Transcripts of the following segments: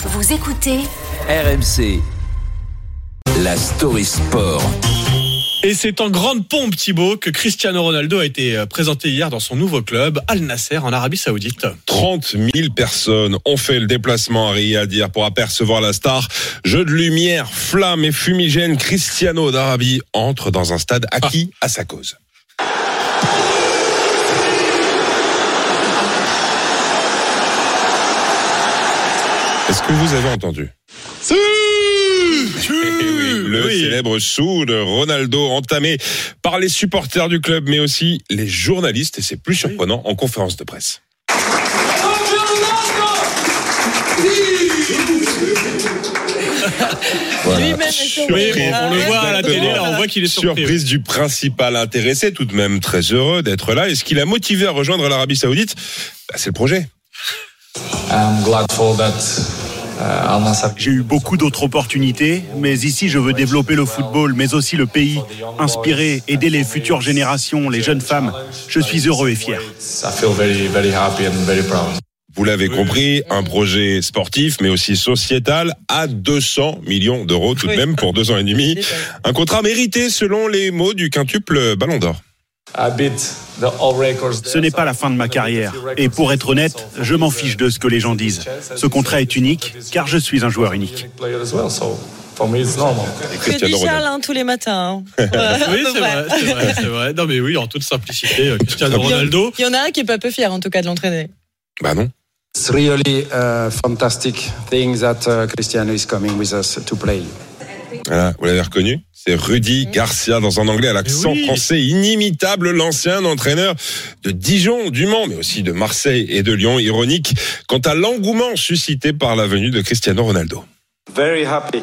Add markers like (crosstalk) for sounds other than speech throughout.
Vous écoutez RMC. La story sport. Et c'est en grande pompe, Thibaut, que Cristiano Ronaldo a été euh, présenté hier dans son nouveau club, Al Nasser, en Arabie Saoudite. 30 000 personnes ont fait le déplacement à Riyad hier pour apercevoir la star. Jeu de lumière, flammes et fumigène, Cristiano d'Arabie entre dans un stade acquis à sa cause. Que vous avez entendu Eh oui, le Oui. célèbre sou de Ronaldo entamé par les supporters du club, mais aussi les journalistes, et c'est plus surprenant, en conférence de presse. Voilà. Lui-même est surpris. Oui, on le voit à la télé, là, on voit qu'il est surpris. Surprise du principal intéressé, tout de même très heureux d'être là. Et ce qui l'a motivé à rejoindre l'Arabie Saoudite, bah, c'est le projet. I'm that J'ai eu beaucoup d'autres opportunités, mais ici je veux développer le football, mais aussi le pays, inspirer, aider les futures générations, les jeunes femmes. Je suis heureux et fier. I feel very, very happy and very proud. Vous l'avez compris, un projet sportif, mais aussi sociétal, à 200 millions d'euros tout de même pour deux ans et demi. Un contrat mérité selon les mots du quintuple Ballon d'Or. I beat the all records. Ce n'est pas la fin de ma carrière. Et pour être honnête, je m'en fiche de ce que les gens disent. Ce contrat est unique, car je suis un joueur unique. Que Cristiano dit Charles Ronaldo. hein, tous les matins. hein. (laughs) Oui, c'est vrai, c'est vrai, c'est vrai. Non, mais oui, en toute simplicité, euh, Cristiano Il y en- Ronaldo. Il y en a un qui est pas peu fier en tout cas de l'entraîner. Bah non. It's really a fantastic thing that uh, Cristiano is coming with us to play. Voilà, vous l'avez reconnu? C'est Rudy Garcia dans un anglais à l'accent oui. français inimitable, l'ancien entraîneur de Dijon, du Mans, mais aussi de Marseille et de Lyon. Ironique quant à l'engouement suscité par la venue de Cristiano Ronaldo. Very happy.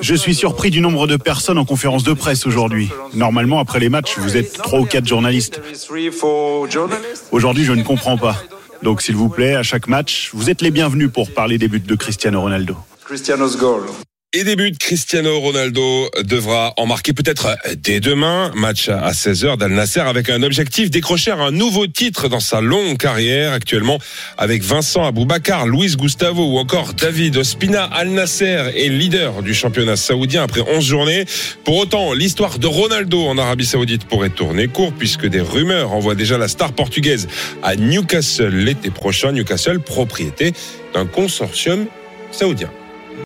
Je suis surpris du nombre de personnes en conférence de presse aujourd'hui. Normalement, après les matchs, vous êtes trois ou quatre journalistes. Aujourd'hui, je ne comprends pas. Donc, s'il vous plaît, à chaque match, vous êtes les bienvenus pour parler des buts de Cristiano Ronaldo. Cristiano's goal. Et début de Cristiano Ronaldo devra en marquer peut-être dès demain. Match à 16h d'Al Nasser avec un objectif décrocher un nouveau titre dans sa longue carrière actuellement avec Vincent Aboubakar, Luis Gustavo ou encore David Ospina. Al Nasser est leader du championnat saoudien après 11 journées. Pour autant, l'histoire de Ronaldo en Arabie Saoudite pourrait tourner court puisque des rumeurs envoient déjà la star portugaise à Newcastle l'été prochain. Newcastle, propriété d'un consortium saoudien.